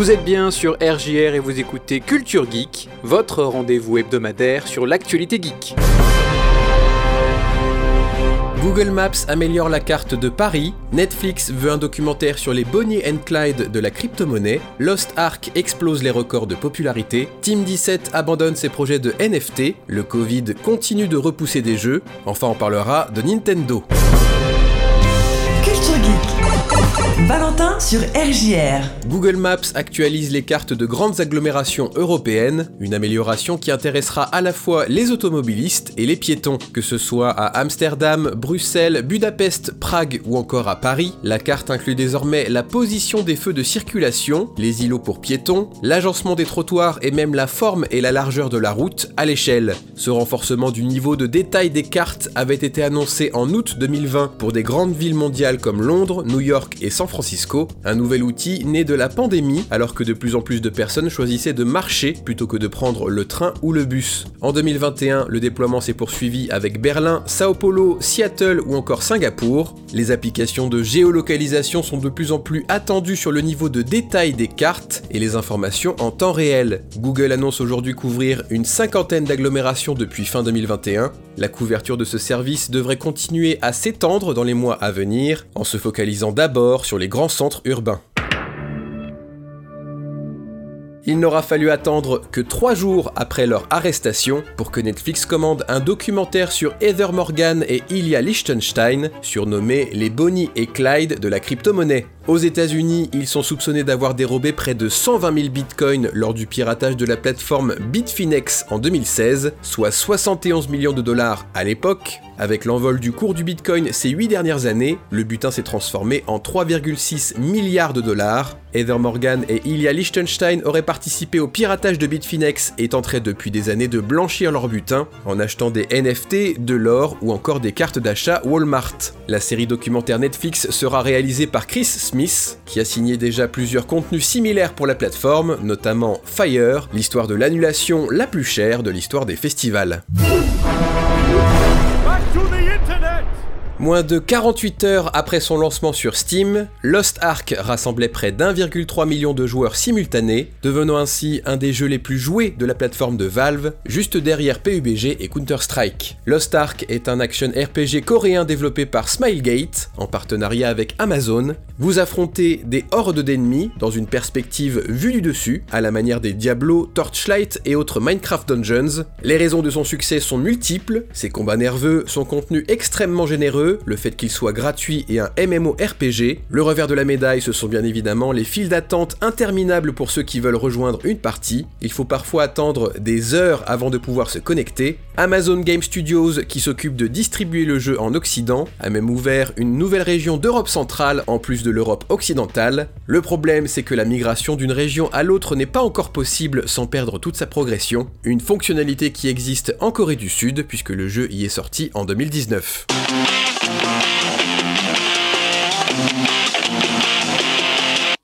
Vous êtes bien sur RJR et vous écoutez Culture Geek, votre rendez-vous hebdomadaire sur l'actualité geek. Google Maps améliore la carte de Paris, Netflix veut un documentaire sur les Bonnie and Clyde de la crypto-monnaie, Lost Ark explose les records de popularité, Team 17 abandonne ses projets de NFT, le Covid continue de repousser des jeux, enfin on parlera de Nintendo. Google Maps actualise les cartes de grandes agglomérations européennes, une amélioration qui intéressera à la fois les automobilistes et les piétons. Que ce soit à Amsterdam, Bruxelles, Budapest, Prague ou encore à Paris, la carte inclut désormais la position des feux de circulation, les îlots pour piétons, l'agencement des trottoirs et même la forme et la largeur de la route à l'échelle. Ce renforcement du niveau de détail des cartes avait été annoncé en août 2020 pour des grandes villes mondiales comme Londres, New York et San Francisco, un nouvel outil né de la pandémie alors que de plus en plus de personnes choisissaient de marcher plutôt que de prendre le train ou le bus. En 2021, le déploiement s'est poursuivi avec Berlin, Sao Paulo, Seattle ou encore Singapour. Les applications de géolocalisation sont de plus en plus attendues sur le niveau de détail des cartes et les informations en temps réel. Google annonce aujourd'hui couvrir une cinquantaine d'agglomérations depuis fin 2021. La couverture de ce service devrait continuer à s'étendre dans les mois à venir en se focalisant d'abord sur les grands centres. Il n'aura fallu attendre que trois jours après leur arrestation pour que Netflix commande un documentaire sur Heather Morgan et Ilya Liechtenstein, surnommés les Bonnie et Clyde de la crypto-monnaie. Aux États-Unis, ils sont soupçonnés d'avoir dérobé près de 120 000 bitcoins lors du piratage de la plateforme Bitfinex en 2016, soit 71 millions de dollars à l'époque. Avec l'envol du cours du bitcoin ces 8 dernières années, le butin s'est transformé en 3,6 milliards de dollars. Heather Morgan et Ilya Liechtenstein auraient participé au piratage de Bitfinex et tenteraient depuis des années de blanchir leur butin en achetant des NFT, de l'or ou encore des cartes d'achat Walmart. La série documentaire Netflix sera réalisée par Chris Smith, qui a signé déjà plusieurs contenus similaires pour la plateforme, notamment Fire, l'histoire de l'annulation la plus chère de l'histoire des festivals. Moins de 48 heures après son lancement sur Steam, Lost Ark rassemblait près d'1,3 million de joueurs simultanés, devenant ainsi un des jeux les plus joués de la plateforme de Valve, juste derrière PUBG et Counter-Strike. Lost Ark est un action RPG coréen développé par Smilegate, en partenariat avec Amazon. Vous affrontez des hordes d'ennemis dans une perspective vue du dessus, à la manière des Diablo, Torchlight et autres Minecraft Dungeons. Les raisons de son succès sont multiples, ses combats nerveux, son contenu extrêmement généreux, le fait qu'il soit gratuit et un MMORPG. Le revers de la médaille, ce sont bien évidemment les files d'attente interminables pour ceux qui veulent rejoindre une partie. Il faut parfois attendre des heures avant de pouvoir se connecter. Amazon Game Studios, qui s'occupe de distribuer le jeu en Occident, a même ouvert une nouvelle région d'Europe centrale en plus de l'Europe occidentale. Le problème, c'est que la migration d'une région à l'autre n'est pas encore possible sans perdre toute sa progression, une fonctionnalité qui existe en Corée du Sud puisque le jeu y est sorti en 2019.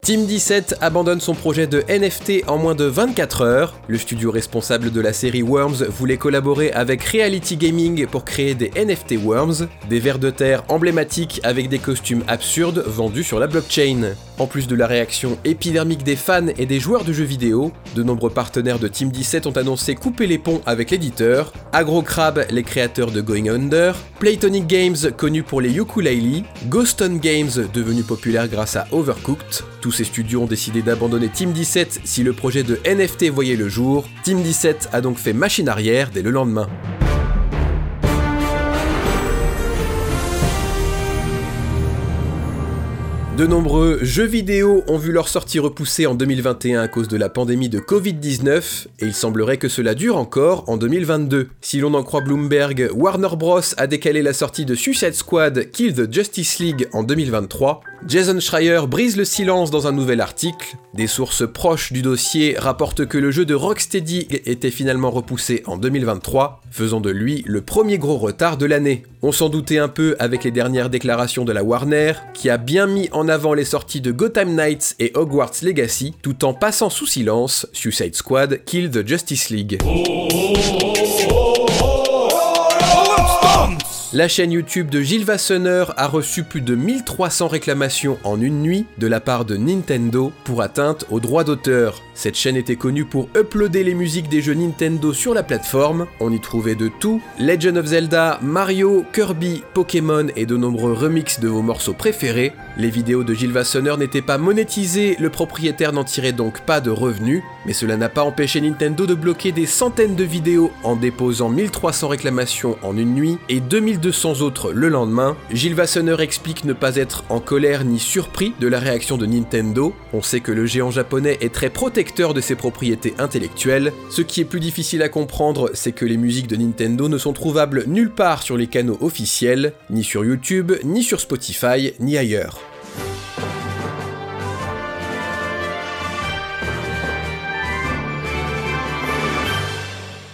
Team 17 abandonne son projet de NFT en moins de 24 heures. Le studio responsable de la série Worms voulait collaborer avec Reality Gaming pour créer des NFT Worms, des vers de terre emblématiques avec des costumes absurdes vendus sur la blockchain. En plus de la réaction épidermique des fans et des joueurs de jeux vidéo, de nombreux partenaires de Team 17 ont annoncé couper les ponts avec l'éditeur, AgroCrab, les créateurs de Going Under, Playtonic Games, connu pour les ukulele, Ghoston Games, devenu populaire grâce à Overcooked. Tous ces studios ont décidé d'abandonner Team 17 si le projet de NFT voyait le jour. Team 17 a donc fait machine arrière dès le lendemain. De nombreux jeux vidéo ont vu leur sortie repoussée en 2021 à cause de la pandémie de Covid-19, et il semblerait que cela dure encore en 2022. Si l'on en croit Bloomberg, Warner Bros. a décalé la sortie de Suicide Squad Kill the Justice League en 2023. Jason Schreier brise le silence dans un nouvel article. Des sources proches du dossier rapportent que le jeu de Rocksteady était finalement repoussé en 2023, faisant de lui le premier gros retard de l'année. On s'en doutait un peu avec les dernières déclarations de la Warner, qui a bien mis en avant les sorties de Gotham Knights et Hogwarts Legacy, tout en passant sous silence Suicide Squad Kill the Justice League. La chaîne YouTube de Gilles Vassonneur a reçu plus de 1300 réclamations en une nuit de la part de Nintendo pour atteinte aux droits d'auteur. Cette chaîne était connue pour uploader les musiques des jeux Nintendo sur la plateforme. On y trouvait de tout Legend of Zelda, Mario, Kirby, Pokémon et de nombreux remixes de vos morceaux préférés. Les vidéos de Gilles Vassonneur n'étaient pas monétisées, le propriétaire n'en tirait donc pas de revenus, mais cela n'a pas empêché Nintendo de bloquer des centaines de vidéos en déposant 1300 réclamations en une nuit et 2200 autres le lendemain. Gilles Vassonneur explique ne pas être en colère ni surpris de la réaction de Nintendo. On sait que le géant japonais est très protecteur de ses propriétés intellectuelles. Ce qui est plus difficile à comprendre, c'est que les musiques de Nintendo ne sont trouvables nulle part sur les canaux officiels, ni sur YouTube, ni sur Spotify, ni ailleurs.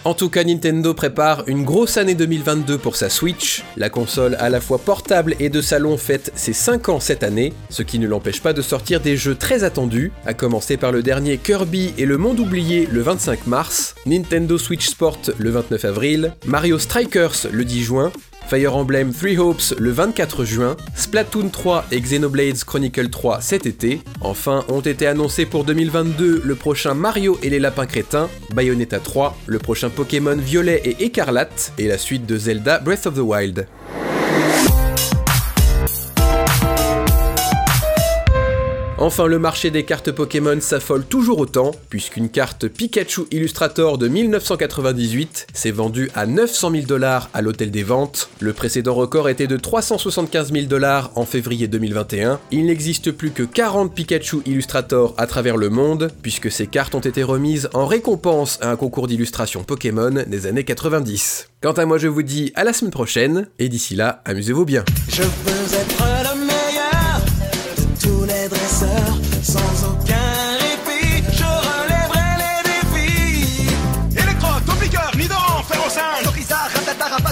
En tout cas, Nintendo prépare une grosse année 2022 pour sa Switch. La console à la fois portable et de salon fête ses 5 ans cette année, ce qui ne l'empêche pas de sortir des jeux très attendus, à commencer par le dernier Kirby et le Monde oublié le 25 mars, Nintendo Switch Sport le 29 avril, Mario Strikers le 10 juin, Fire Emblem Three Hopes le 24 juin, Splatoon 3 et Xenoblades Chronicle 3 cet été. Enfin, ont été annoncés pour 2022 le prochain Mario et les lapins crétins, Bayonetta 3, le prochain Pokémon Violet et Écarlate, et la suite de Zelda Breath of the Wild. Enfin, le marché des cartes Pokémon s'affole toujours autant, puisqu'une carte Pikachu Illustrator de 1998 s'est vendue à 900 000 dollars à l'hôtel des ventes. Le précédent record était de 375 000 dollars en février 2021. Il n'existe plus que 40 Pikachu Illustrator à travers le monde, puisque ces cartes ont été remises en récompense à un concours d'illustration Pokémon des années 90. Quant à moi, je vous dis à la semaine prochaine, et d'ici là, amusez-vous bien.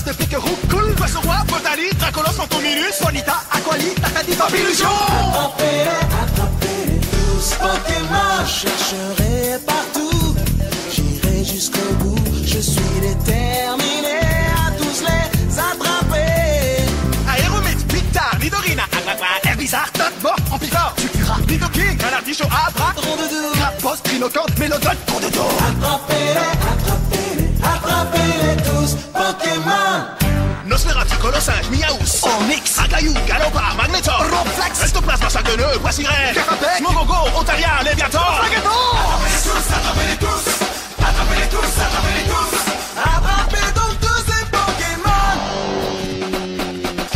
Rapace de pique roux, cool. Poisson roi, Potali, Dracolos, Fantominus, Bonita, Aquali, Takadi, Babilusion. Attrapez-les, attrapez-les tous. Pokémon, je chercherai partout. J'irai jusqu'au bout, je suis déterminé à tous les attraper. Aéromètre, Pictar, Nidorina, Aquaqua, Herbizarre, Totbo, Amplifort, Sucura, Nidoking, Canardichaud, Abra, Rondoudou. Crapos, Trinocorde, Mélodon. Attrapez-les, attrapez-les, Nosferatu, Colossinge, Miaous, Onyx, Agayou, Galopard, Magnetor, Ronflex, Restoplasma, Sagueneux, Poissiré, Carabec, Smogogo, Ontarien, Léviator, attrapez donc tous ces Pokémon.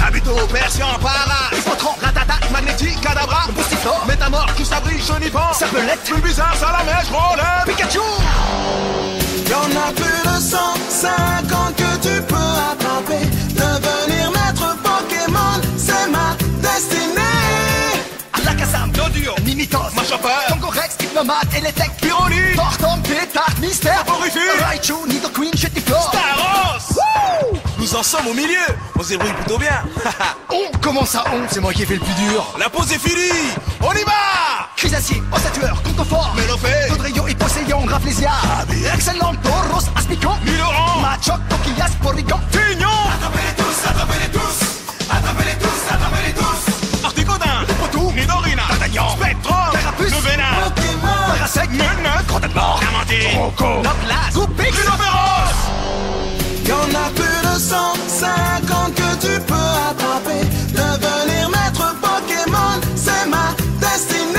Habito, Persian, Para, Hippotron, Ratata, Magnétique, Cadabra, Boustiflore, Métamorphe, Cusabri, Chenipan, Serpelette, Bulbizarre, Salamèche, Rolette, Pikachu. Y'en a plus de 150 Hypnomate, Eletec, Pyroli, Tortom, Pétard, Mystère, Orifice, Raichu, Nidoqueen, Chetiflore Taros Nous en sommes au milieu. On se débrouille plutôt bien. On Comment ça on C'est moi qui ai fait le plus dur. La pause est finie. On y va. Chrysacier, Ossatueur, Contophore Mélopée, Caudrillon, Hyposéion, Rafflesia Excellent, Tauros, Aspicon Miloran, Machoc, Coquillas, Porygon Tignon Articodin, Rocco, Noclas, Goupix Rhinopéros Y'en a plus de 150 que tu peux attraper. Devenir maître Pokémon, c'est ma destinée.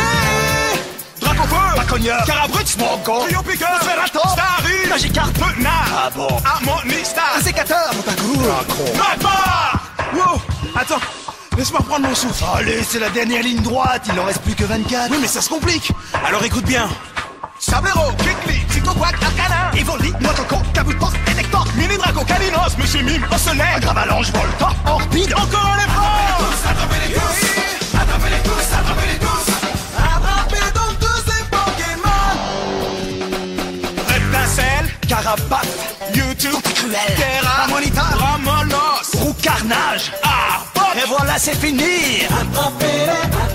Dracofeu, Braconnière, Carabrux, Smogon, Trio Piqueur, Ferrator, Starry, Magikarp, Penard, Ah bon. Harmonistar, Sécateur, Montacour, Magmar Wow. Attends, laisse-moi reprendre mon souffle. Allez, c'est la dernière ligne droite, il n'en reste plus que 24 Oui mais ça se complique. Alors écoute bien. Sablero, Kikli, Psychoquack, Arcanin Evoli, Noitoco, Kabutox, Elector, Mini Draco, Kalinos, Monsieur Mime, Ocelaire Gravalanche, Volta, Orpide Encore un effort Attrapez donc tous ces Pokémon. Reptincelle, Carapace, YouTube, Cruel, Terra, Ramonita, Ramonos, Roux Carnage. Arbok, Et voilà, c'est fini. Attrapez-les, attrapez-les tous Attrapez tous Attrapez-les,